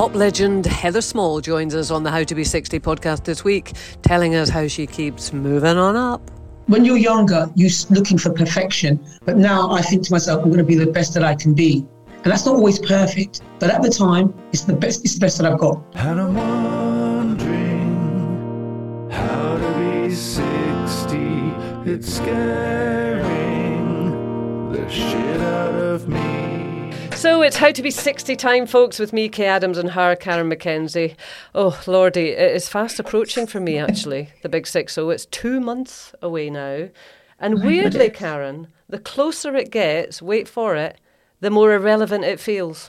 Pop legend Heather Small joins us on the How to Be 60 podcast this week, telling us how she keeps moving on up. When you're younger, you're looking for perfection. But now I think to myself, I'm going to be the best that I can be. And that's not always perfect. But at the time, it's the best, it's the best that I've got. And I'm wondering how to be 60. It's scaring the shit out of me. So it's How to Be 60 time, folks, with me, Kaye Adams, and her, Karen McKenzie. Oh, Lordy, it is fast approaching for me, actually, the big six. So it's two months away now. And weirdly, Karen, the closer it gets, wait for it, the more irrelevant it feels.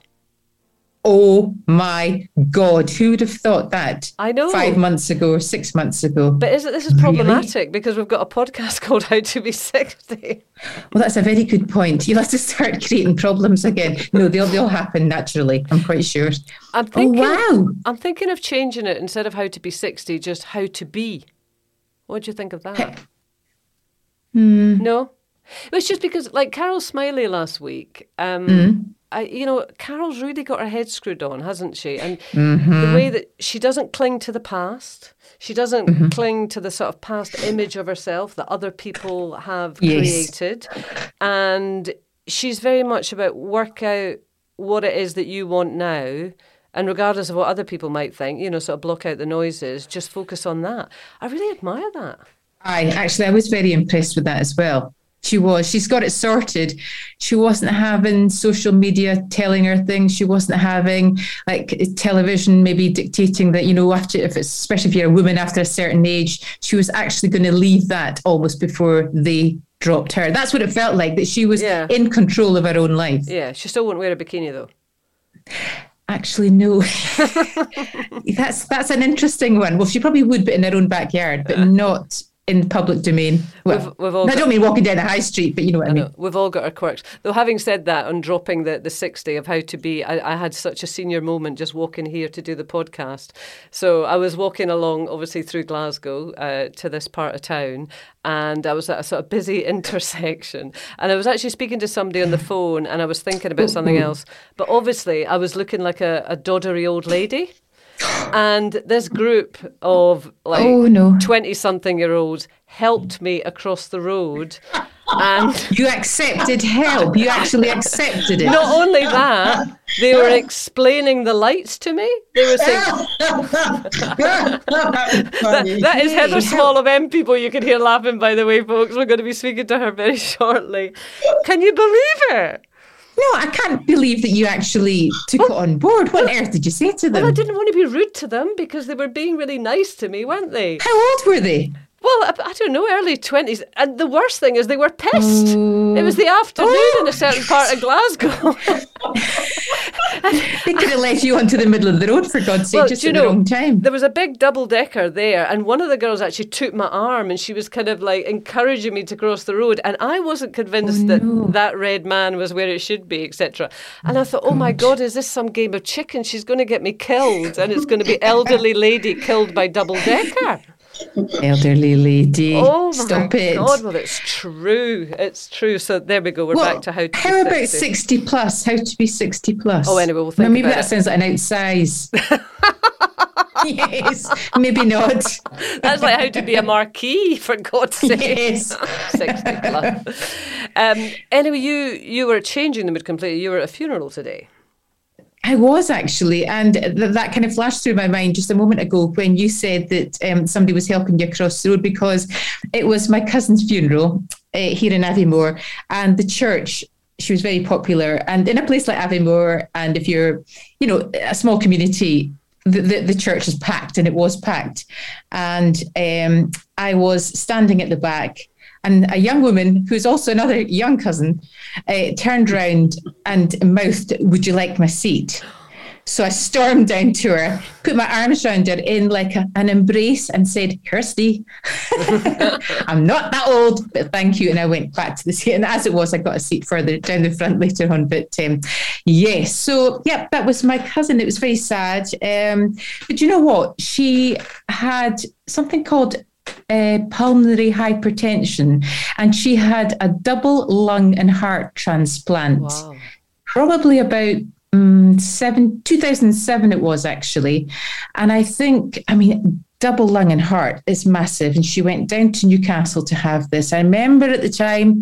Oh my God, who would have thought that? I know. Five months ago or six months ago. But is it, this is problematic because we've got a podcast called How to Be 60. Well, that's a very good point. You'll have to start creating problems again. No, they'll, they'll happen naturally, I'm quite sure. I'm thinking, oh, wow. I'm thinking of changing it instead of How to Be 60, just How to Be. What do you think of that? Hmm. No? It was just because, like Carol Smillie last week, um, Mm. I, you know, Carol's really got her head screwed on, hasn't she? And Mm-hmm. the way that she doesn't cling to the past, she doesn't Mm-hmm. cling to the sort of past image of herself that other people have Yes. created. And she's very much about work out what it is that you want now. And regardless of what other people might think, you know, sort of block out the noises, just focus on that. I really admire that. I actually, I was very impressed with that as well. She was. She's got it sorted. She wasn't having social media telling her things. She wasn't having like television maybe dictating that, you know, after, if it's, especially if you're a woman after a certain age, she was actually going to leave that almost before they dropped her. That's what it felt like, that she was Yeah. in control of her own life. Yeah, she still won't wear a bikini though. Actually, no. that's that's an interesting one. Well, she probably would, but in her own backyard, but uh-huh. not in the public domain. Well, We've- we've all I got- don't mean walking down the high street, but you know what I, I mean. know. We've all got our quirks. Though, having said that, on dropping the, the 60 of how to be, I, I had such a senior moment just walking here to do the podcast. So I was walking along, obviously, through Glasgow uh, to this part of town, and I was at a sort of busy intersection. And I was actually speaking to somebody on the phone, and I was thinking about something else. But obviously, I was looking like a, a doddery old lady. And this group of like Oh, no. 20 something year olds helped me across the road. And You accepted help. You actually accepted it. not only that, they were explaining the lights to me. They were saying, that, that is Heather Small of M people you can hear laughing, by the way, folks. We're going to be speaking to her very shortly. Can you believe it? No, I can't believe that you actually took it on board. What on earth did you say to them? Well, I didn't want to be rude to them because they were being really nice to me, weren't they? How old were they? Well, I, I don't know, early 20s. And the worst thing is they were pissed. It was the afternoon in a certain part of oh. Glasgow. They could have left you onto the middle of the road for God's sake, Well, just at know, the wrong time. There was a big double decker there, and one of the girls actually took my arm and she was kind of like encouraging me to cross the road. And I wasn't convinced oh, that that red man was where it should be, etc. And I oh, thought, oh my God, is this some game of chicken? She's going to get me killed, and it's going to be elderly lady killed by double decker. Elderly lady. Oh Stop my it. God, well, it's true. It's true. So there we go. We're Well, back to how to how about 60. 60 plus? How to be 60 plus? Oh, anyway, we'll Now, think maybe about that it. sounds like an outsize. yes, maybe not. That's like how to be a marquee, for God's sake. Yes. 60 plus. Um, anyway, you you were changing the mood completely. You were at a funeral today. I was actually, and th- that kind of flashed through my mind just a moment ago when you said that um, somebody was helping you across the road because it was my cousin's funeral uh, here in Aviemore, and the church. She was very popular, and in a place like Aviemore, and if you're, you know, a small community, the, the, the church is packed, and it was packed, and um, I was standing at the back, and a young woman who's also another young cousin uh, turned round and mouthed, "Would you like my seat?" So I stormed down to her, put my arms around her in like a, an embrace, and said, "Kirsty, I'm not that old, but thank you." And I went back to the seat, and as it was, I got a seat further down the front later on. But um, yes, so yeah, that was my cousin. It was very sad, um, but you know what? She had something called uh, pulmonary hypertension, and she had a double lung and heart transplant. Wow. Probably about um, seven, 2007 it was actually. And I think, I mean, double lung and heart is massive. And she went down to Newcastle to have this. I remember at the time,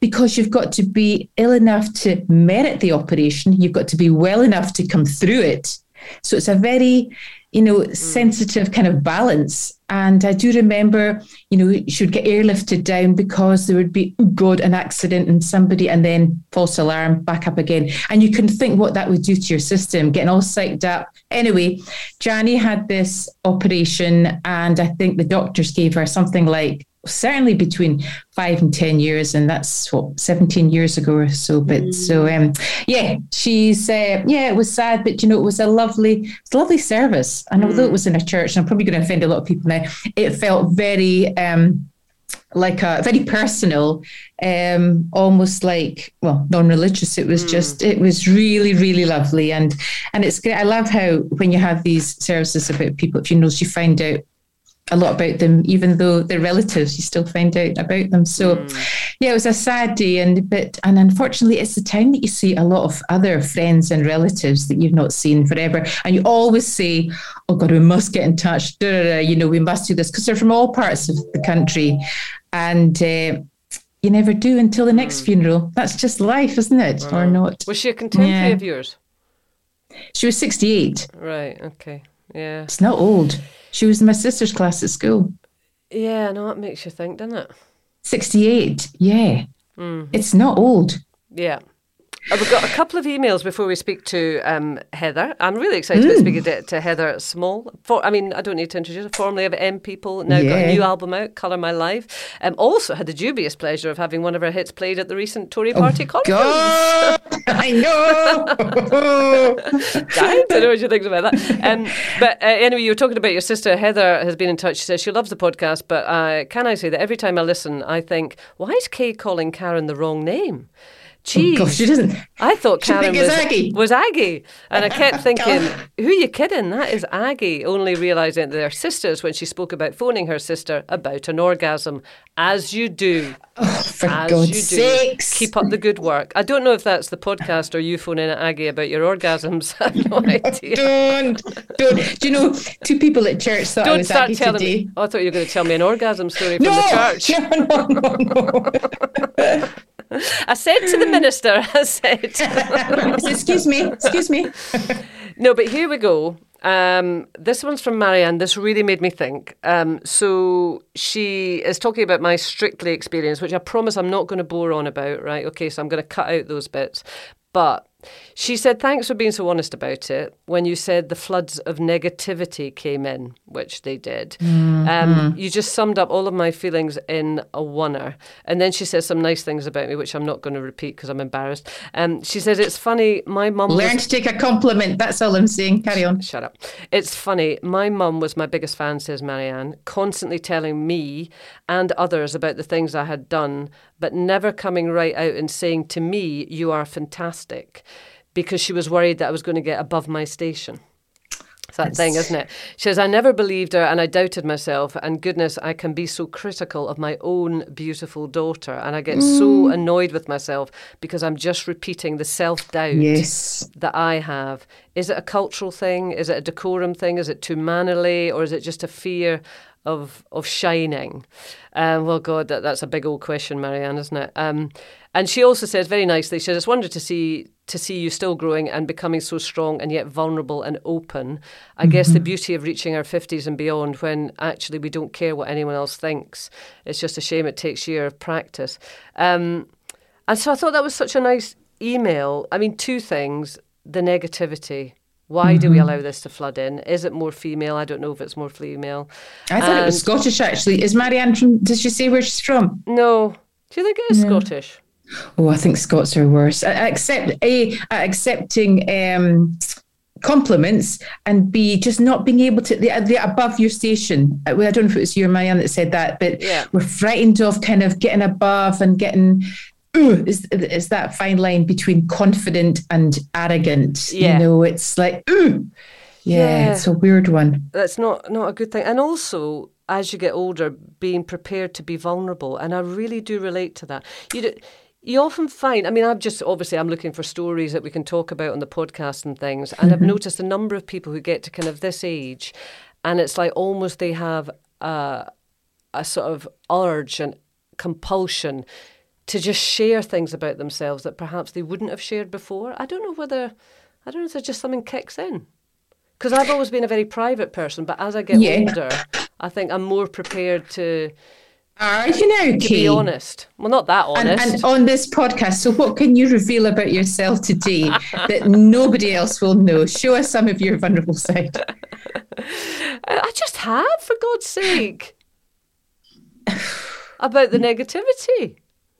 because you've got to be ill enough to merit the operation, you've got to be well enough to come through it. So it's a very, you know, mm. sensitive kind of balance. And I do remember, you know, she would get airlifted down because there would be, oh God, an accident and somebody, and then false alarm, back up again. And you can think what that would do to your system, getting all psyched up. Anyway, Janie had this operation, and I think the doctors gave her something like certainly between five and ten years and that's what 17 years ago or so but mm. so um yeah she's uh, yeah it was sad but you know it was a lovely it's a lovely service and mm. although it was in a church and i'm probably going to offend a lot of people now it felt very um like a very personal um almost like well non-religious it was mm. just it was really really lovely and and it's great i love how when you have these services about people funerals you find out a lot about them, even though they're relatives, you still find out about them. So, mm. yeah, it was a sad day, and but and unfortunately, it's the time that you see a lot of other friends and relatives that you've not seen forever, and you always say, "Oh God, we must get in touch." Da, da, da, you know, we must do this because they're from all parts of the country, and. Uh, you never do until the next mm. funeral. That's just life, isn't it? Or not? Was she a contemporary yeah. of yours? She was 68. Right, okay. Yeah. It's not old. She was in my sister's class at school. Yeah, no, that makes you think, doesn't it? 68, yeah. Mm. It's not old. Yeah. We've got a couple of emails before we speak to um, Heather. I'm really excited mm. about speaking to, to, Heather Small. For, I mean, I don't need to introduce her. Formerly of M People, now yeah. got a new album out, Colour My Life. Um, also had the dubious pleasure of having one of her hits played at the recent Tory oh, Party oh, conference. God, I know. Dying to know what you think about that. Um, but uh, anyway, you were talking about your sister. Heather has been in touch. She says she loves the podcast, but uh, can I say that every time I listen, I think, why is Kaye calling Karen the wrong name? Jeez. Oh, gosh, she doesn't. I thought Karen was Aggie. was Aggie. And I kept thinking, who are you kidding? That is Aggie. Only realising that they're sisters when she spoke about phoning her sister about an orgasm. As you do. Oh, for As God's you do. sakes. Keep up the good work. I don't know if that's the podcast or you phoning at Aggie about your orgasms. I have no idea. don't. Don't. Do you know, two people at church thought don't I was start Aggie telling today. Me, oh, I thought you were going to tell me an orgasm story from the church. No, no, no, no. I said to the minister, I said, excuse me, excuse me. no, but here we go. Um, this one's from Marianne. This really made me think. Um, so she is talking about my strictly experience, which I promise I'm not going to bore on about, right? Okay, so I'm going to cut out those bits. But she said, Thanks for being so honest about it. When you said the floods of negativity came in, which they did, mm-hmm. um, you just summed up all of my feelings in a oneer. And then she says some nice things about me, which I'm not going to repeat because I'm embarrassed. Um, she said, It's funny, my mum. Learn was... to take a compliment. That's all I'm saying. Carry on. Shut up. It's funny. My mum was my biggest fan, says Marianne, constantly telling me and others about the things I had done, but never coming right out and saying to me, You are fantastic because she was worried that I was going to get above my station. It's that thing, isn't it? She says, I never believed her and I doubted myself. And goodness, I can be so critical of my own beautiful daughter. And I get mm. so annoyed with myself because I'm just repeating the self doubt yes. that I have. Is it a cultural thing? Is it a decorum thing? Is it too mannerly? Or is it just a fear of of shining? Um, well, God, that, that's a big old question, Marianne, isn't it? Um, and she also says very nicely, she says, it's wonderful to see to see you still growing and becoming so strong and yet vulnerable and open. I mm-hmm. guess the beauty of reaching our 50s and beyond when actually we don't care what anyone else thinks. It's just a shame it takes year of practice. Um, and so I thought that was such a nice email. I mean, two things the negativity. Why mm-hmm. do we mm-hmm. allow this to flood in? Is it more female? I don't know if it's more female. I thought and it was Scottish actually. Is Marianne from, does she say where she's from? No. Do you think it is. Scottish? Oh, I think Scots are worse. Accept a accepting um, compliments and b just not being able to the, the above your station. I don't know if it was you or Marianne that said that, but yeah. we're frightened of kind of getting above and getting. Ooh, is is that fine line between confident and arrogant? Yeah. You know, it's like ooh. Yeah, yeah, it's a weird one. That's not not a good thing. And also, as you get older, being prepared to be vulnerable, and I really do relate to that. You. Do, you often find i mean i'm just obviously i'm looking for stories that we can talk about on the podcast and things and i've mm-hmm. noticed a number of people who get to kind of this age and it's like almost they have a, a sort of urge and compulsion to just share things about themselves that perhaps they wouldn't have shared before i don't know whether i don't know if there's just something kicks in because i've always been a very private person but as i get Yeah. older i think i'm more prepared to Are you now, to be honest well not that And, honest and on this podcast, so what can you reveal about yourself today that nobody else will know? Show us some of your vulnerable side. I just have, for God's sake. About the negativity.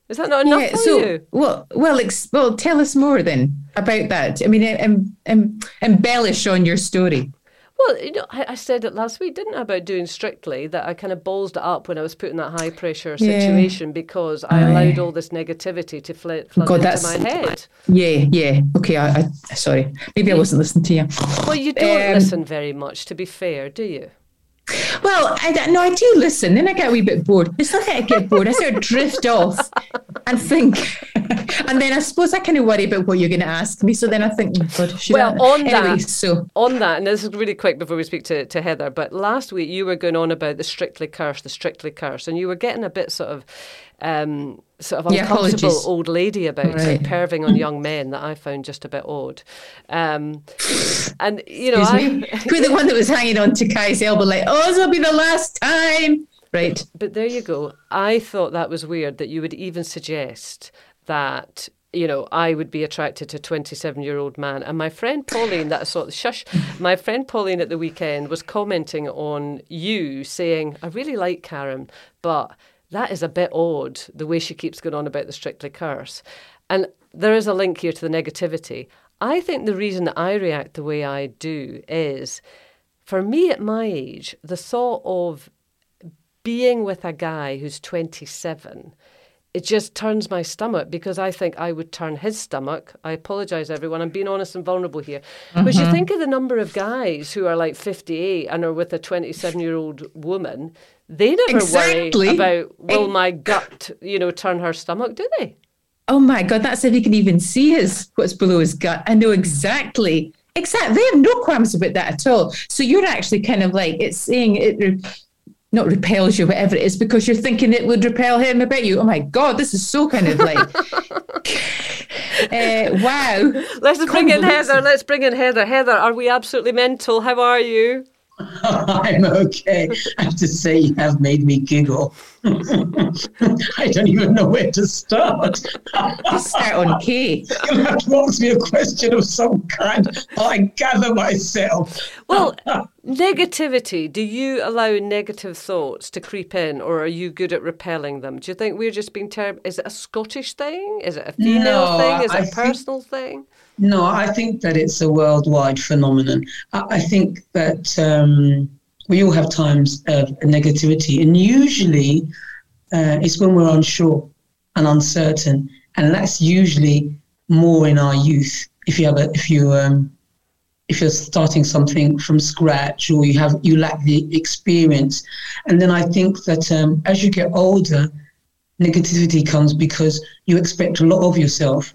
Is that not enough for so you? well, well, ex- well, tell us more then about that. I mean, em, em, embellish on your story. Well, you know, I, I said it last week, didn't I, about doing strictly that I kind of ballsed it up when I was put in that high pressure Yeah. situation because I allowed all this negativity to fl- flood God, into that's- my head. Yeah, yeah. Okay, I, I sorry, maybe I wasn't listening to you. Well, you don't Um, listen very much, to be fair, do you? Well, I no, I do listen. Then I get a wee bit bored. It's not that I get bored. I sort of drift off and think, and then I suppose I kind of worry about what you're going to ask me. So then I think, oh God, Well, I? on anyway, that- so On that, and this is really quick before we speak to, to Heather, but last week you were going on about the strictly curse, the strictly curse, and you were getting a bit sort of um, sort of Yeah, uncomfortable apologies. old lady about it, Right. perving on young men that I found just a bit odd. Um, and you know, excuse I. You're the one that was hanging on to Kai's elbow, like, oh, this will be the last time. Right. But there you go. I thought that was weird that you would even suggest that you know I would be attracted to a 27 year old man. And my friend Pauline, that sort of shush, my friend Pauline at the weekend was commenting on you saying, "I really like Karen, but." That is a bit odd, the way she keeps going on about the strictly curse. And there is a link here to the negativity. I think the reason that I react the way I do is for me at my age, the thought of being with a guy who's 27 it just turns my stomach because I think I would turn his stomach. I apologize, everyone. I'm being honest and vulnerable here. But you mm-hmm. think of the number of guys who are like 58 and are with a 27 year old woman, they never Exactly. worry about, will my gut, you know, turn her stomach, do they? Oh my God, that's if he can even see his what's below his gut. I know exactly. Exactly. They have no qualms about that at all. So you're actually kind of like it's saying it not repels you, whatever it is, because you're thinking it would repel him about you. Oh my God, this is so kind of like uh, wow. Let's bring in Heather. Let's bring in Heather. Heather, are we absolutely mental? How are you? I'm okay. I have to say, you have made me giggle. I don't even know where to start. Just start on Kaye. You'll have to ask me a question of some kind. I gather myself. Well, negativity. Do you allow negative thoughts to creep in, or are you good at repelling them? Do you think we're just being terrible? Is it a Scottish thing? Is it a female No, thing? Is it I a think- personal thing? No, I think that it's a worldwide phenomenon. I, I think that um, we all have times of negativity, and usually uh, it's when we're unsure and uncertain, and that's usually more in our youth. If you have a, if you um, if you're starting something from scratch or you have you lack the experience, and then I think that um, as you get older, negativity comes because you expect a lot of yourself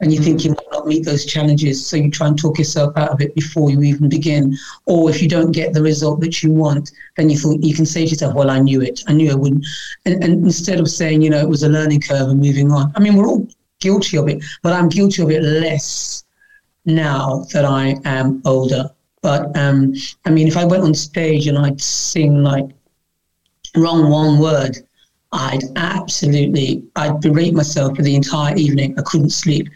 and you think you might meet those challenges. So you try and talk yourself out of it before you even begin. Or if you don't get the result that you want, then you thought you can say to yourself, "Well, I knew it. I knew I wouldn't." And, and instead of saying, you know, it was a learning curve and moving on. I mean, we're all guilty of it, but I'm guilty of it less now that I am older. But um, I mean, if I went on stage and I'd sing like wrong one word, I'd absolutely, I'd berate myself for the entire evening. I couldn't sleep.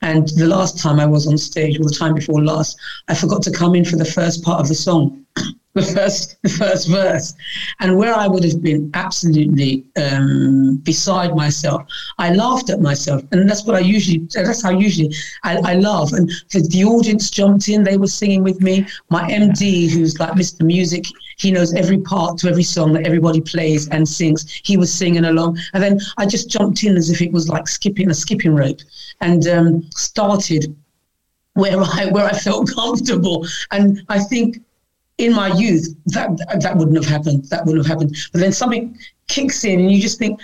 And the last time I was on stage, or the time before last, I forgot to come in for the first part of the song, the first, the first verse. And where I would have been absolutely um, beside myself, I laughed at myself. And that's what I usually, that's how usually I, I laugh. And the, the audience jumped in, they were singing with me. My MD, who's like Mr. Music, he knows every part to every song that everybody plays and sings. He was singing along, and then I just jumped in as if it was like skipping a skipping rope, and um, started where I where I felt comfortable. And I think in my youth that that wouldn't have happened. That wouldn't have happened. But then something kicks in, and you just think.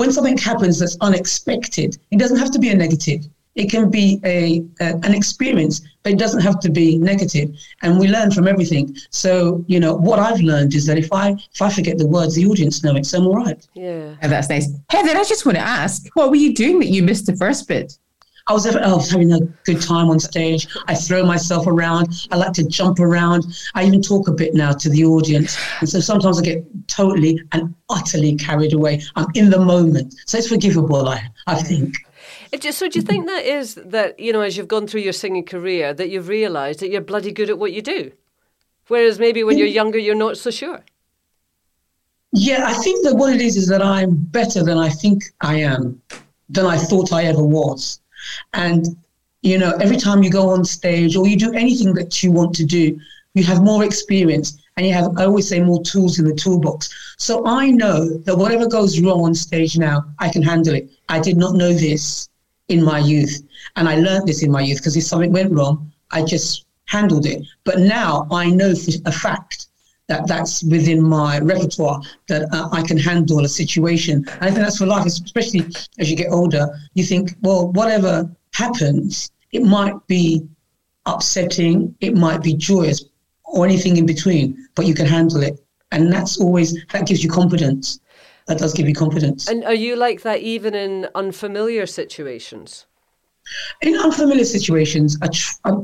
when something happens that's unexpected, it doesn't have to be a negative. It can be a, a, an experience, but it doesn't have to be negative. And we learn from everything. So you know what I've learned is that if I if I forget the words, the audience know it, so I'm all right. Yeah. Oh, that's nice. Heather, I just want to ask, what were you doing that you missed the first bit? I was, oh, I was having a good time on stage. I throw myself around. I like to jump around. I even talk a bit now to the audience. And so sometimes I get totally and utterly carried away. I'm in the moment. So it's forgivable, I, I think. It just, so do you think that is that, you know, as you've gone through your singing career, that you've realised that you're bloody good at what you do? Whereas maybe when you're younger, you're not so sure. Yeah, I think that what it is is that I'm better than I think I am, than I thought I ever was. And, you know, every time you go on stage or you do anything that you want to do, you have more experience and you have, I always say, more tools in the toolbox. So I know that whatever goes wrong on stage now, I can handle it. I did not know this in my youth. And I learned this in my youth because if something went wrong, I just handled it. But now I know for a fact that that's within my repertoire that uh, I can handle a situation. And I think that's for life, especially as you get older. You think, well, whatever happens, it might be upsetting, it might be joyous, or anything in between, but you can handle it. And that's always, that gives you confidence. That does give you confidence. And are you like that even in unfamiliar situations? In unfamiliar situations, I tr- I'm,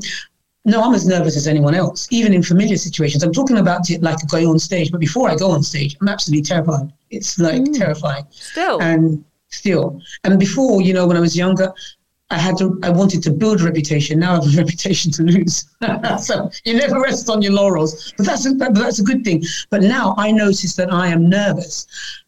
no, I'm as nervous as anyone else, even in familiar situations. I'm talking about it like going on stage, but before I go on stage, I'm absolutely terrified. It's like Mm. terrifying. Still. And still. And before, you know, when I was younger, I had to, I wanted to build a reputation. Now I have a reputation to lose. so you never rest on your laurels. But that's a, but that's a good thing. But now I notice that I am nervous,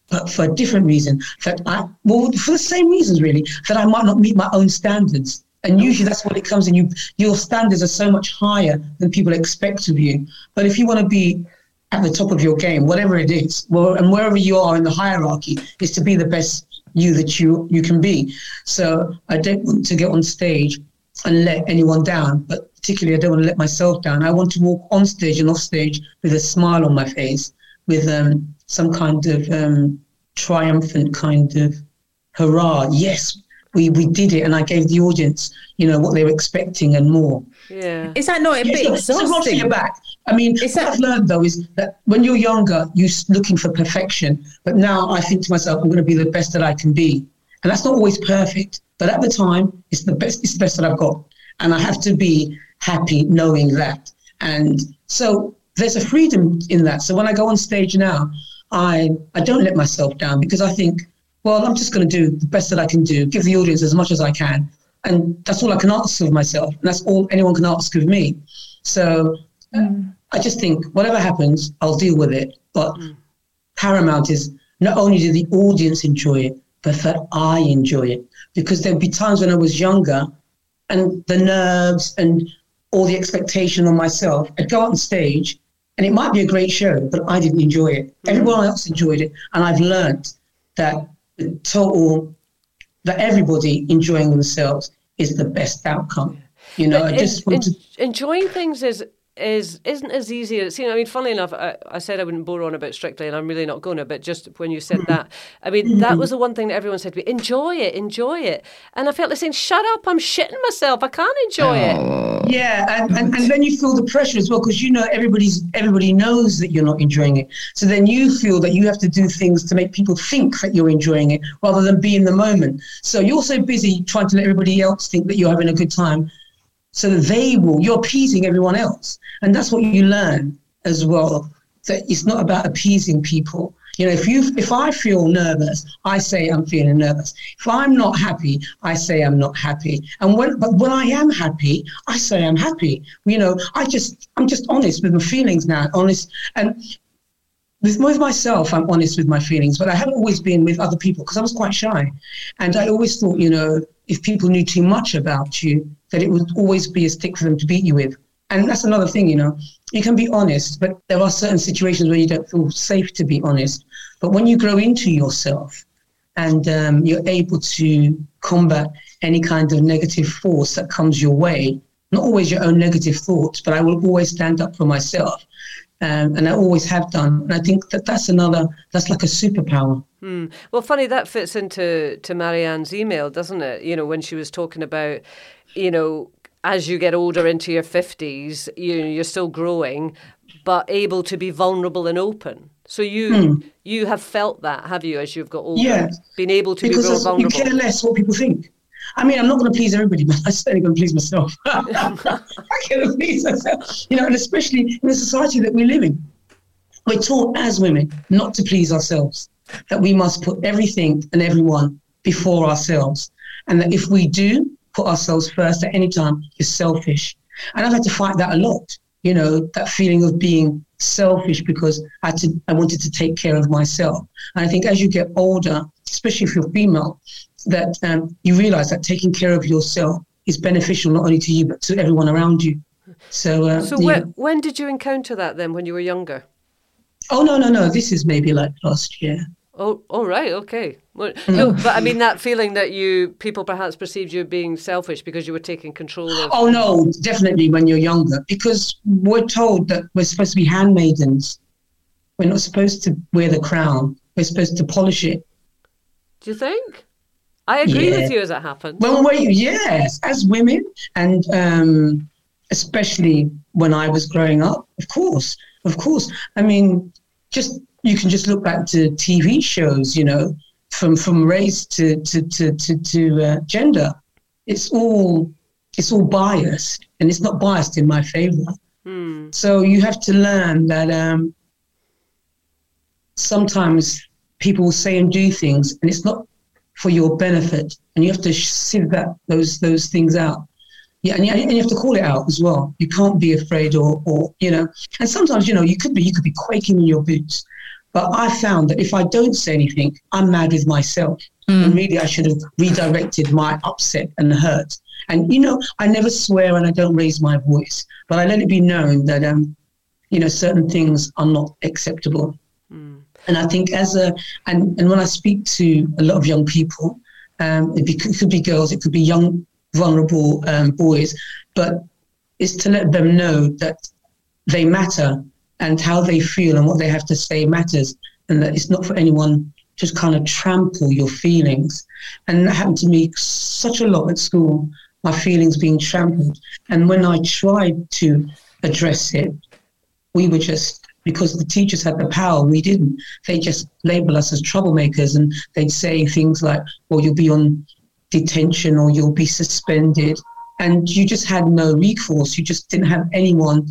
but for a different reason. That I, well, for the same reasons really, that I might not meet my own standards. And usually that's what it comes in. You, your standards are so much higher than people expect of you. But if you want to be at the top of your game, whatever it is, well, and wherever you are in the hierarchy, is to be the best you that you you can be. So I don't want to get on stage and let anyone down, but particularly I don't want to let myself down. I want to walk on stage and off stage with a smile on my face, with um, some kind of um, triumphant kind of hurrah! Yes, we we mm. did it, and I gave the audience, you know, what they were expecting and more. Yeah. Is that not a bit Yeah, so, so not for exhausting? your back. I mean, Is what that- I've learned though is that when you're younger, you're looking for perfection. But now I think to myself, I'm going to be the best that I can be, and that's not always perfect. But at the time, it's the best. It's the best that I've got, and I have to be happy knowing that. And so there's a freedom in that. So when I go on stage now, I I don't let myself down because I think, well, I'm just going to do the best that I can do, give the audience as much as I can, and that's all I can ask of myself, and that's all anyone can ask of me. So uh, mm. I just think whatever happens, I'll deal with it. But mm. paramount is not only do the audience enjoy it, but that I enjoy it. Because there'd be times when I was younger and the nerves and all the expectation on myself, I'd go out on stage and it might be a great show, but I didn't enjoy it. Mm. Everyone else enjoyed it. And I've learned that the total, that everybody enjoying themselves is the best outcome. You know, I just en- to en- enjoying things is is isn't as easy as you know. I mean, funnily enough, I, I said I wouldn't bore on about Strictly, and I'm really not going to. But just when you said hmm. that, I mean, that hmm. was the one thing that everyone said to me: enjoy it, enjoy it. And I felt like saying, "Shut up! I'm shitting myself. I can't enjoy it." Oh. Yeah, and, and, and then you feel the pressure as well because you know everybody's everybody knows that you're not enjoying it. So then you feel that you have to do things to make people think that you're enjoying it rather than be in the moment. So you're so busy trying to let everybody else think that you're having a good time, so they will. You're appeasing everyone else, and that's what you learn as well. That it's not about appeasing people. You know, if you if I feel nervous, I say I'm feeling nervous. If I'm not happy, I say I'm not happy. And when but when I am happy, I say I'm happy. You know, I just I'm just honest with my feelings now. Honest and with, with myself, I'm honest with my feelings, but I haven't always been with other people because I was quite shy. And I always thought, you know, if people knew too much about you, that it would always be a stick for them to beat you with. And that's another thing, you know, you can be honest, but there are certain situations where you don't feel safe to be honest. But when you grow into yourself and um, you're able to combat any kind of negative force that comes your way, not always your own negative thoughts, but I will always stand up for myself. Um, and I always have done. And I think that that's another, that's like a superpower Hmm. Well, funny that fits into to Marianne's email, doesn't it? You know, when she was talking about, you know, as you get older into your fifties, you you're still growing, but able to be vulnerable and open. So you Hmm. you have felt that, have you, as you've got older? Yeah. Been able to because be it's- you care less what people think. I mean, I'm not going to please everybody, but I'm certainly going to please myself. I can please myself, you know, and especially in the society that we live in. We're taught as women not to please ourselves, that we must put everything and everyone before ourselves, and that if we do put ourselves first at any time, you're selfish. And I've had to fight that a lot, you know, that feeling of being selfish because I had to, I wanted to take care of myself. And I think as you get older, especially if you're female, that um, you realize that taking care of yourself is beneficial not only to you but to everyone around you. So, uh, So when, when did you encounter that then? When you were younger? oh no, no, no! This is maybe like last year. Oh, all right, okay. Well, Mm. no, but I mean that feeling that you people perhaps perceived you being selfish because you were taking control of. Oh no, definitely when you're younger, because we're told that we're supposed to be handmaidens. We're not supposed to wear the crown. We're supposed to polish it. Do you think? I agree with you as it happened. Well, wait, yes, as women, and um, especially when I was growing up, of course, of course. I mean, just you can just look back to TV shows, you know, from from race to to to to, to uh, gender. It's all it's all biased, and it's not biased in my favor. Hmm. So you have to learn that um, sometimes people will say and do things, and it's not for your benefit, and you have to sieve that those those things out. Yeah, and you, and you have to call it out as well. You can't be afraid, or or you know. And sometimes you know you could be you could be quaking in your boots, but I found that if I don't say anything, I'm mad with myself. And really, I should have redirected my upset and hurt. And you know, I never swear and I don't raise my voice, but I let it be known that um, you know, certain things are not acceptable. And I think as a and, and when I speak to a lot of young people, um, it, be, it could be girls, it could be young vulnerable um, boys, but it's to let them know that they matter and how they feel and what they have to say matters, and that it's not for anyone just kind of trample your feelings. And that happened to me such a lot at school, my feelings being trampled. And when I tried to address it, we were just because the teachers had the power, we didn't. They just label us as troublemakers and they'd say things like, well, you'll be on detention or you'll be suspended. And you just had no recourse. You just didn't have anyone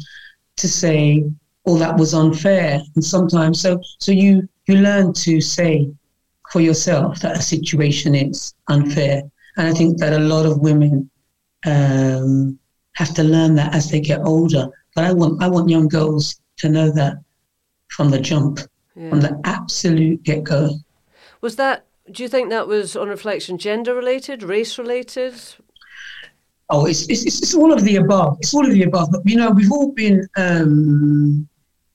to say, oh, that was unfair. And sometimes, so so you you learn to say for yourself that a situation is unfair. And I think that a lot of women um, have to learn that as they get older. But I want I want young girls to know that from the jump, from the absolute get go. Was that? Do you think that was on reflection, gender related, race related? Oh, it's, it's, it's all of the above. It's all of the above. But, you know, we've all been um,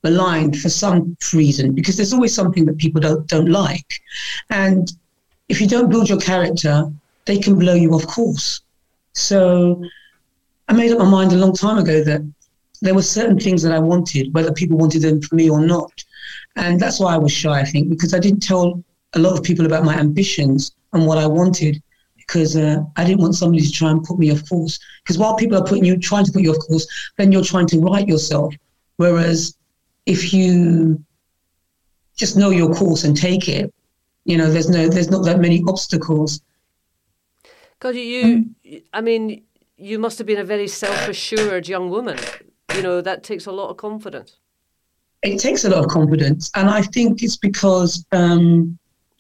maligned for some reason because there's always something that people don't, don't like. And if you don't build your character, they can blow you off course. So I made up my mind a long time ago that there were certain things that I wanted, whether people wanted them for me or not. And that's why I was shy, I think, because I didn't tell a lot of people about my ambitions and what I wanted because uh, I didn't want somebody to try and put me off course. Because while people are putting you, trying to put you off course, then you're trying to right yourself. Whereas if you just know your course and take it, you know, there's no, there's not that many obstacles. God, you, I mean, you must have been a very self assured young woman. You know, that takes a lot of confidence. It takes a lot of confidence, and I think it's because um,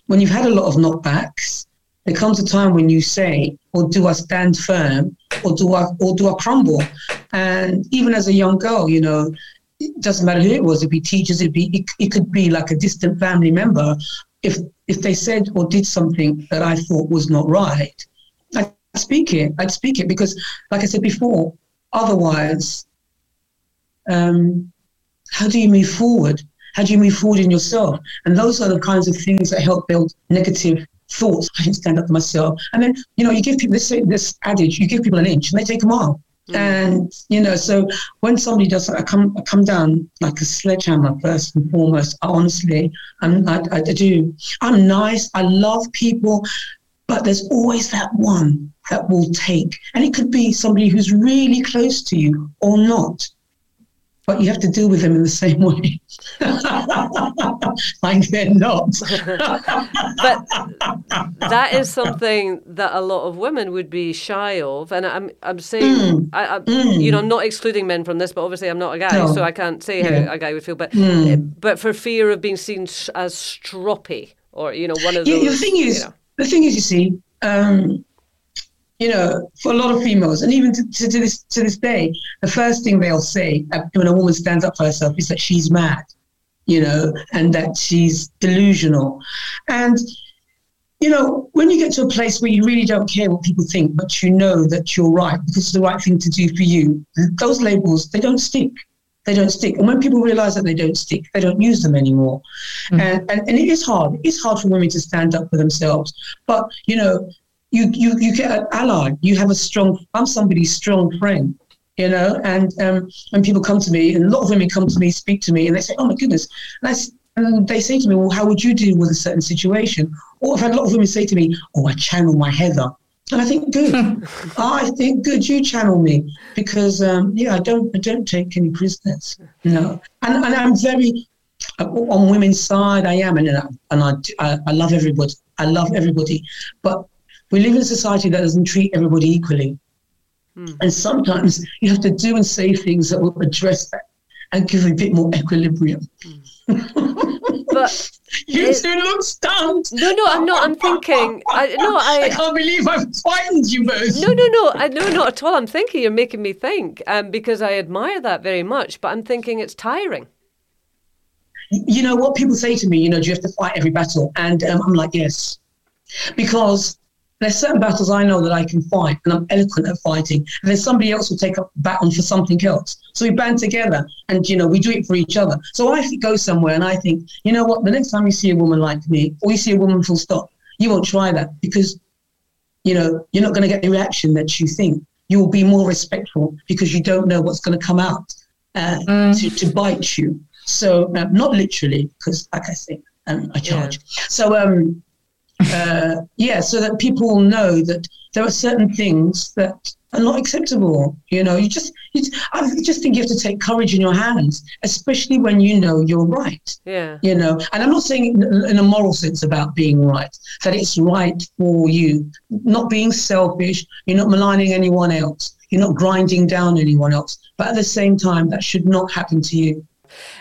when you've had a lot of knockbacks, there comes a time when you say, "Or do I stand firm, or do I, or do I crumble?" And even as a young girl, you know, it doesn't matter who it was. It'd be teachers. It'd be it, it could be like a distant family member. If if they said or did something that I thought was not right, I'd speak it. I'd speak it because, like I said before, otherwise, um, how do you move forward? How do you move forward in yourself? And those are the kinds of things that help build negative thoughts. I didn't stand up for myself. And then, you know, you give people this this adage, you give people an inch and they take a mile. Mm. And you know, so when somebody does, I come, I come down like a sledgehammer first and foremost. Honestly, I'm, I, I do. I'm nice. I love people, but there's always that one that will take, and it could be somebody who's really close to you or not but you have to deal with them in the same way. like they're not. but that is something that a lot of women would be shy of. And I'm, I'm saying, mm. I, I mm. you know, I'm not excluding men from this, but obviously I'm not a guy, no. so I can't say yeah. how a guy would feel. But, mm. but for fear of being seen as stroppy or, you know, one of those. Yeah, the thing is, you know. the thing is, you see, um, you know, for a lot of females, and even to, to, to, this to this day, the first thing they'll say when a woman stands up for herself is that she's mad, you know, and that she's delusional. And you know, when you get to a place where you really don't care what people think, but you know that you're right because it's the right thing to do for you, those labels they don't stick. They don't stick. And when people realize that they don't stick, they don't use them anymore. Mm-hmm. And, and and it is hard. It's hard for women to stand up for themselves. But you know, you you you get an ally. You have a strong. I'm somebody's strong friend, you know. And um, when people come to me, and a lot of women come to me, speak to me, and they say, "Oh my goodness," and, and they say to me, "Well, how would you deal with a certain situation?" Or I've had a lot of women say to me, "Oh, I channel my Heather." And I think good. I think good. You channel me because um, yeah, I don't I don't take any prisoners. No, and and I'm very uh, on women's side. I am, and and I I, I love everybody. I love everybody, but we live in a society that doesn't treat everybody equally. Mm. And sometimes you have to do and say things that will address that and give a bit more equilibrium. Mm. but you it, two look stunned. No, no, I'm not. I'm thinking. I, no, I, I can't believe I've frightened you both. No, no, no. I, no, not at all. I'm thinking you're making me think um, because I admire that very much. But I'm thinking it's tiring. You know what people say to me? You know, do you have to fight every battle? And um, I'm like, yes, because there's certain battles I know that I can fight and I'm eloquent at fighting. And then somebody else will take up baton for something else. So we band together and, you know, we do it for each other. So I go somewhere and I think, you know what, the next time you see a woman like me or you see a woman full stop, you won't try that because, you know, you're not going to get the reaction that you think. You will be more respectful because you don't know what's going to come out uh, mm. to, to bite you. So uh, not literally, because like I say, um, I charge. Yeah. So um, uh, yeah, so that people know that there are certain things that are not acceptable. You know, you just, you, I just think you have to take courage in your hands, especially when you know you're right. Yeah. You know, and I'm not saying in a moral sense about being right, that it's right for you, not being selfish, you're not maligning anyone else, you're not grinding down anyone else, but at the same time, that should not happen to you.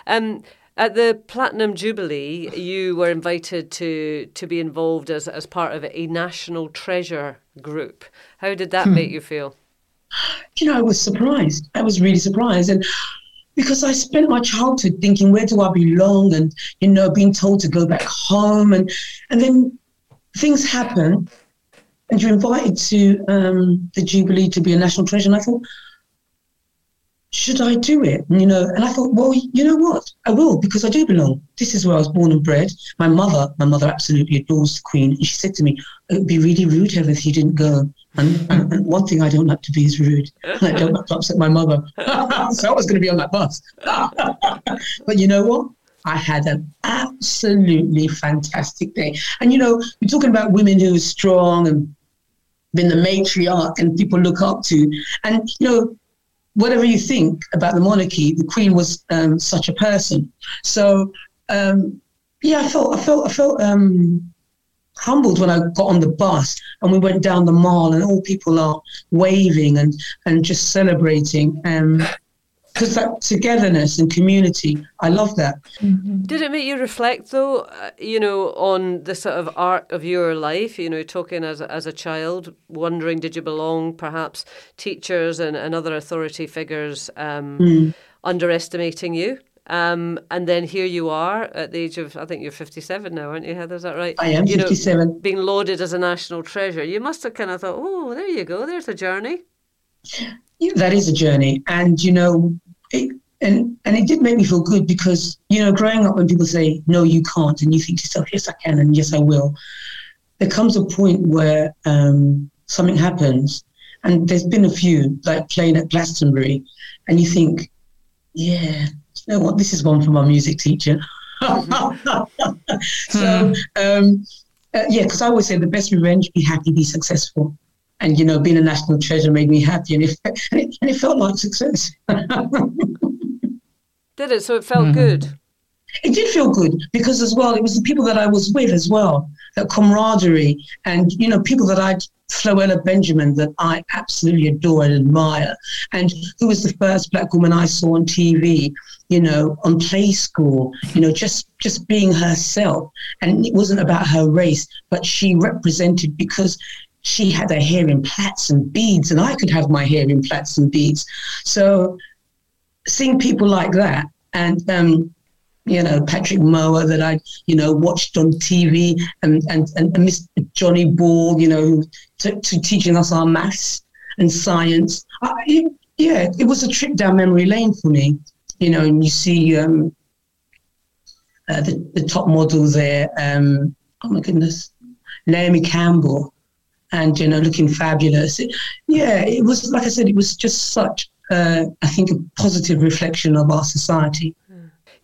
Um, at the Platinum Jubilee, you were invited to to be involved as, as part of a national treasure group. How did that hmm. make you feel? You know, I was surprised. I was really surprised. And because I spent my childhood thinking, where do I belong? And, you know, being told to go back home. And, and then things happen and you're invited to um, the Jubilee to be a national treasure. And I thought, should I do it? And, you know, and I thought, well, you know what? I will because I do belong. This is where I was born and bred. My mother, my mother absolutely adores the Queen. And she said to me, it would be really rude, Heather, if you didn't go. And, and, one thing I don't like to be is rude. And I don't like to upset my mother. so I was going to be on that bus. but you know what? I had an absolutely fantastic day. And, you know, we're talking about women who are strong and been the matriarch and people look up to. And, you know, whatever you think about the monarchy, the Queen was um, such a person. So um, yeah, I felt I felt I felt um, humbled when I got on the bus and we went down the mall and all people are waving and and just celebrating. Um, because that togetherness and community, I love that. Mm-hmm. Did it make you reflect, though, uh, you know, on the sort of arc of your life? You know, talking as a, as a child, wondering did you belong? Perhaps teachers and, and other authority figures um, mm. underestimating you. Um, and then here you are at the age of, I think you're 57 now, aren't you, Heather? Is that right? I am you 57. Know, being lauded as a national treasure. You must have kind of thought, oh, there you go, there's a journey that is a journey, and you know, it, and and it did make me feel good because you know, growing up when people say no, you can't, and you think to yourself, yes, I can, and yes, I will. There comes a point where um, something happens, And there's been a few, like playing at Glastonbury, and you think, yeah, you know what, this is one for my music teacher. so, um, uh, yeah, because I always say the best revenge, be happy, be successful. And, you know, being a national treasure made me happy, and it, and it, and it felt like success. Did it? So it felt mm-hmm. good? It did feel good because, as well, it was the people that I was with as well, that camaraderie, and, you know, people that I'd Floella Benjamin that I absolutely adore and admire, and who was the first black woman I saw on TV, you know, on Play School, you know, just just being herself, and it wasn't about her race, but she represented because she had her hair in plaits and beads, and I could have my hair in plaits and beads. So, seeing people like that, and um, you know, Patrick Mower that I, you know, watched on TV and, and, and, and. Johnny Ball, you know, to, to teaching us our maths and science. I, it, yeah, it was a trip down memory lane for me, you know, and you see um, uh, the, the top model there, um, oh my goodness, Naomi Campbell, and, you know, looking fabulous. It, yeah, it was, like I said, it was just such, uh, I think, a positive reflection of our society.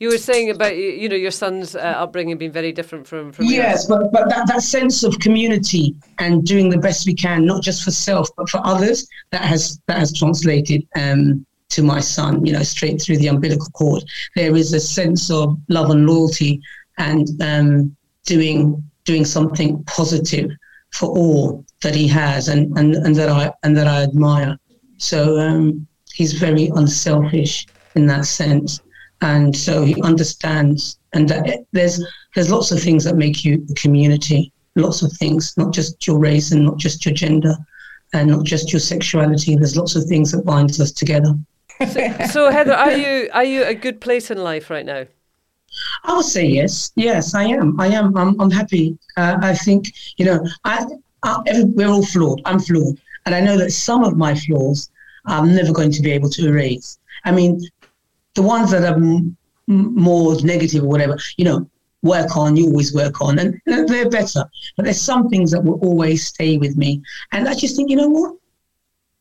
You were saying about you know your son's uh, upbringing being very different from from yes, yours. but but that, that sense of community and doing the best we can, not just for self but for others, that has that has translated um, to my son. You know, straight through the umbilical cord. There is a sense of love and loyalty, and um, doing doing something positive for all that he has, and and, and that I and that I admire. So um, he's very unselfish in that sense and so he understands. And there's there's lots of things that make you a community. Lots of things, not just your race and not just your gender, and not just your sexuality. There's lots of things that binds us together. so, so Heather, are you are you a good place in life right now? I would say yes. Yes, I am. I am. I'm, I'm happy. Uh, I think, you know, I, I, we're all flawed. I'm flawed. And I know that some of my flaws I'm never going to be able to erase. I mean, the ones that are m- more negative or whatever, you know, work on, you always work on, and they're better. But there's some things that will always stay with me. And I just think, you know what?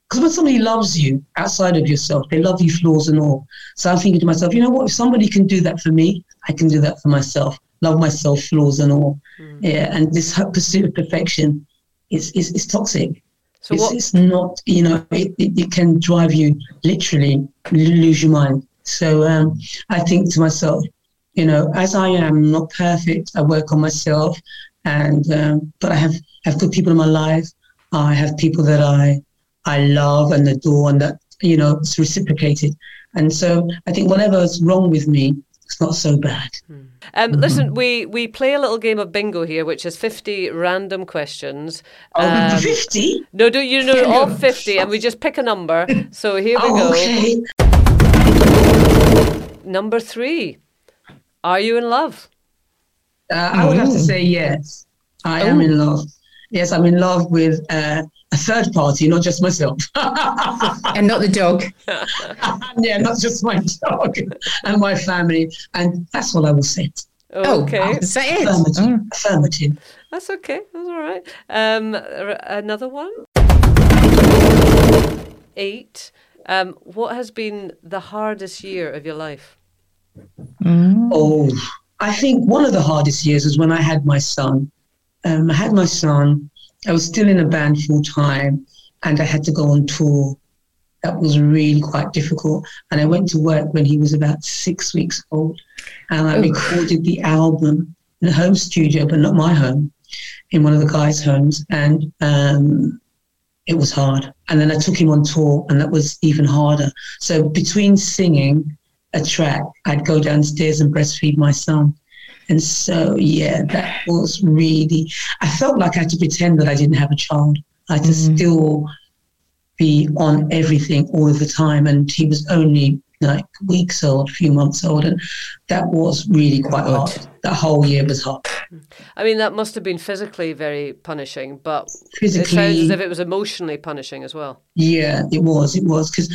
Because when somebody loves you outside of yourself, they love you flaws and all. So I'm thinking to myself, you know what? If somebody can do that for me, I can do that for myself. Love myself, flaws and all. Mm. Yeah. And this pursuit of perfection is, is, is toxic. So it's, what- it's not, you know, it, it, it can drive you literally lose your mind. So um, I think to myself, you know, as I am not perfect, I work on myself, and um, but I have have good people in my life. I have people that I I love and adore, and that you know it's reciprocated. And so I think whatever's wrong with me, it's not so bad. Hmm. Um, mm-hmm. Listen, we, we play a little game of bingo here, which is 50 random questions. Oh, um, 50? No, do you know all 50, and we just pick a number. So here we oh, go. Okay. Number three, are you in love? Uh, I would have to say yes. I am in love. Yes, I'm in love with uh, a third party, not just myself. and not the dog. yeah, not just my dog and my family. And that's what I will say. Okay. Oh, is that it? Affirmative. Oh. Affirmative. That's okay. That's all right. Um, another one. Eight. Um, what has been the hardest year of your life? Mm. Oh, I think one of the hardest years was when I had my son. Um, I had my son. I was still in a band full time, and I had to go on tour. That was really quite difficult. And I went to work when he was about six weeks old, and I recorded the album in a home studio, but not my home, in one of the guys' homes. And um, it was hard. And then I took him on tour, and that was even harder. So between singing a track, I'd go downstairs and breastfeed my son. And so, yeah, that was really, I felt like I had to pretend that I didn't have a child. I had to mm. still be on everything all of the time. And he was only like weeks old, a few months old. And that was really quite hard. That whole year was hard. I mean, that must have been physically very punishing, but physically, it sounds as if it was emotionally punishing as well. Yeah, it was. It was because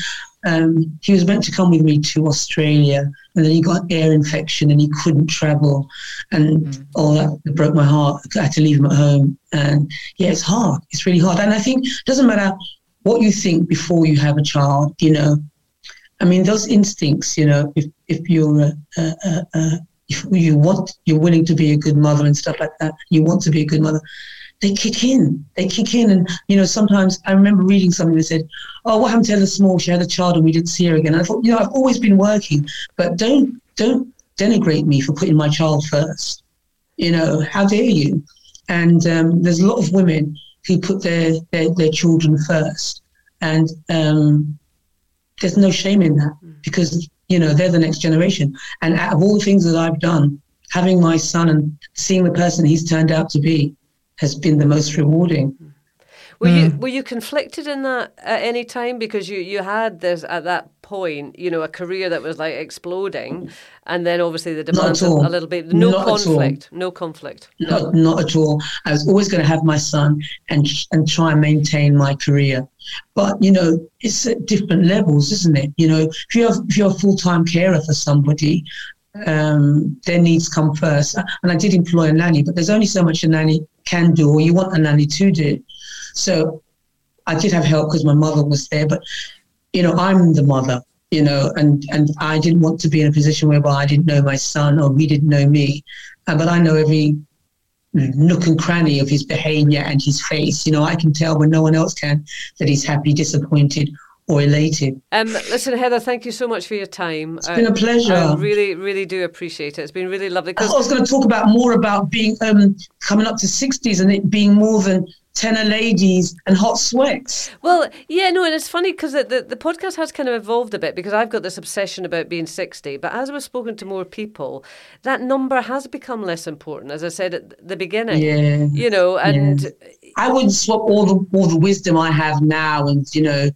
um, he was meant to come with me to Australia, and then he got air infection and he couldn't travel, and mm. all that broke my heart. I had to leave him at home, and yeah, it's hard. It's really hard, and I think it doesn't matter what you think before you have a child. You know, I mean, those instincts. You know, if if you're a, a, a, if you want, you're willing to be a good mother and stuff like that. You want to be a good mother. They kick in. They kick in, and you know. Sometimes I remember reading something that said, "Oh, what happened to Heather Small? She had a child, and we didn't see her again." And I thought, you know, I've always been working, but don't don't denigrate me for putting my child first. You know, how dare you? And um, there's a lot of women who put their their, their children first, and um, there's no shame in that because you know they're the next generation. And out of all the things that I've done, having my son and seeing the person he's turned out to be has been the most rewarding. Were you were you conflicted in that at any time because you you had this at that point you know a career that was like exploding and then obviously the demands a, little bit no Not conflict no conflict Not, not at all. I was always going to have my son and and try and maintain my career. But you know, it's at different levels, isn't it? You know, if you're if you're a full time carer for somebody, um, their needs come first. And I did employ a nanny, but there's only so much a nanny can do, or you want a nanny to do. So I did have help because my mother was there, but you know, I'm the mother, you know, and and I didn't want to be in a position whereby I didn't know my son or he didn't know me, uh, but I know every nook and cranny of his behavior and his face. You know, I can tell when no one else can that he's happy, disappointed, or elated. um, listen Heather thank you so much for your time it's been a pleasure. I really really do appreciate it it's been really lovely I was going to talk about more about being um, coming up to 60s and it being more than tenor ladies and hot sweats. Well, yeah, no, and it's funny because the, the, the podcast has kind of evolved a bit because I've got this obsession about being 60. But as we've spoken to more people, that number has become less important, as I said at the beginning. Yeah. You know, and I wouldn't swap all the all the wisdom I have now and you know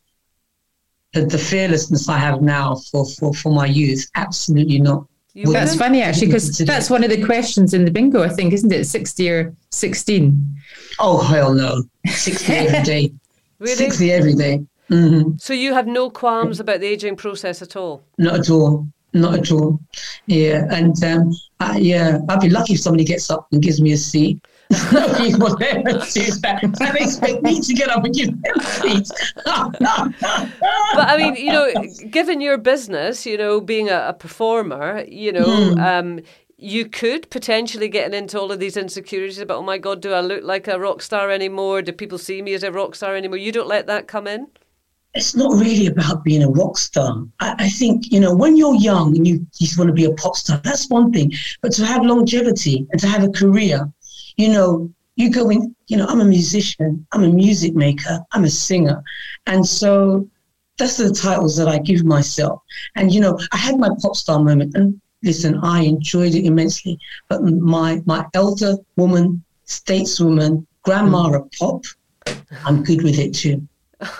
the, the fearlessness I have now for, for, for my youth. Absolutely not. you That's wouldn't? funny actually, because that's one of the questions in the bingo, I think, isn't it? 60 or 16? Oh hell no! Sixty every day. Really? Sixty every day. hmm So you have no qualms about the aging process at all? Not at all. Not at all. Yeah, and um, I, yeah, I'd be lucky if somebody gets up and gives me a seat. People there that. And expect me to get up and give them seats. But I mean, you know, given your business, you know, being a, a performer, you know, Hmm. um, you could potentially get into all of these insecurities about, oh my God, do I look like a rock star anymore? Do people see me as a rock star anymore? You don't let that come in? it's not really about being a rock star. I, I think, you know, when you're young and you, you just want to be a pop star, that's one thing. But to have longevity and to have a career, you know, you go in, you know, I'm a musician, I'm a music maker, I'm a singer. And so that's the titles that I give myself. And, you know, I had my pop star moment and listen, I enjoyed it immensely. But my, my elder woman, stateswoman, grandma mm. of pop, I'm good with it too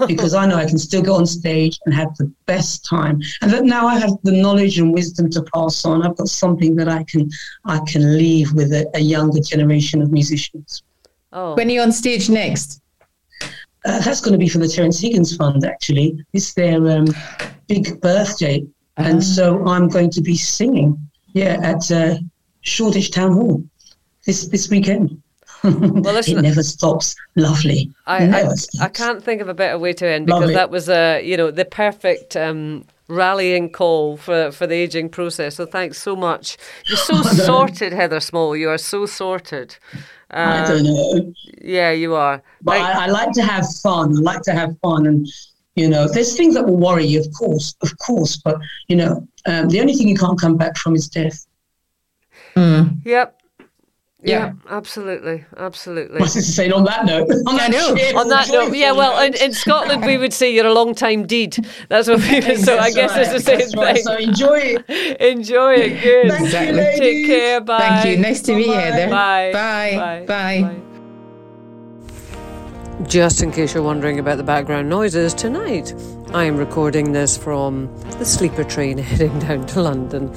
because I know I can still go on stage and have the best time. And that now I have the knowledge and wisdom to pass on. I've got something that I can I can leave with a, a younger generation of musicians. Oh, When are you on stage next? Uh, that's going to be for the Terrence Higgins Fund. Actually, it's their um, big birthday, and so I'm going to be singing. Yeah, at uh, Shoreditch Town Hall this this weekend. listen- it never stops. Lovely. I, I, stops. I can't think of a better way to end because Lovely. that was a you know the perfect um, rallying call for for the aging process. So thanks so much. You're so sorted, Heather Small. You are so sorted. I Uh, don't know. yeah, you are. But Like- I, I like to have fun. I like to have fun, and you know, there's things that will worry you, of course, of course. But you know, um, the only thing you can't come back from is death. Yep. Yeah, Yeah. absolutely, absolutely. What's this to say on that note? On that, know. On that note, yeah, well, in, in Scotland we would say you're a long time deed. That's what we would. So I guess right, it's the same right. thing. So enjoy it. Enjoy it. Good. Thank you, ladies. Take care. Bye. Thank you. Nice to meet you, Bye-bye. Heather. Bye. Bye. Bye. Just in case you're wondering about the background noises, tonight I am recording this from the sleeper train heading down to London.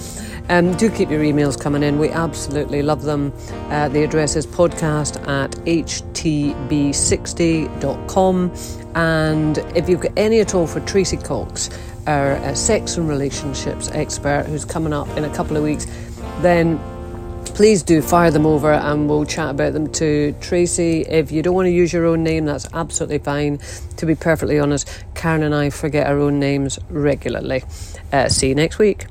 Um, do keep your emails coming in. We absolutely love them. Uh, the address is podcast at htb60.com. And if you've got any at all for Tracey Cox, our uh, sex and relationships expert who's coming up in a couple of weeks, then please do fire them over and we'll chat about them to Tracey. If you don't want to use your own name, that's absolutely fine. To be perfectly honest, Karen and I forget our own names regularly. Uh, see you next week.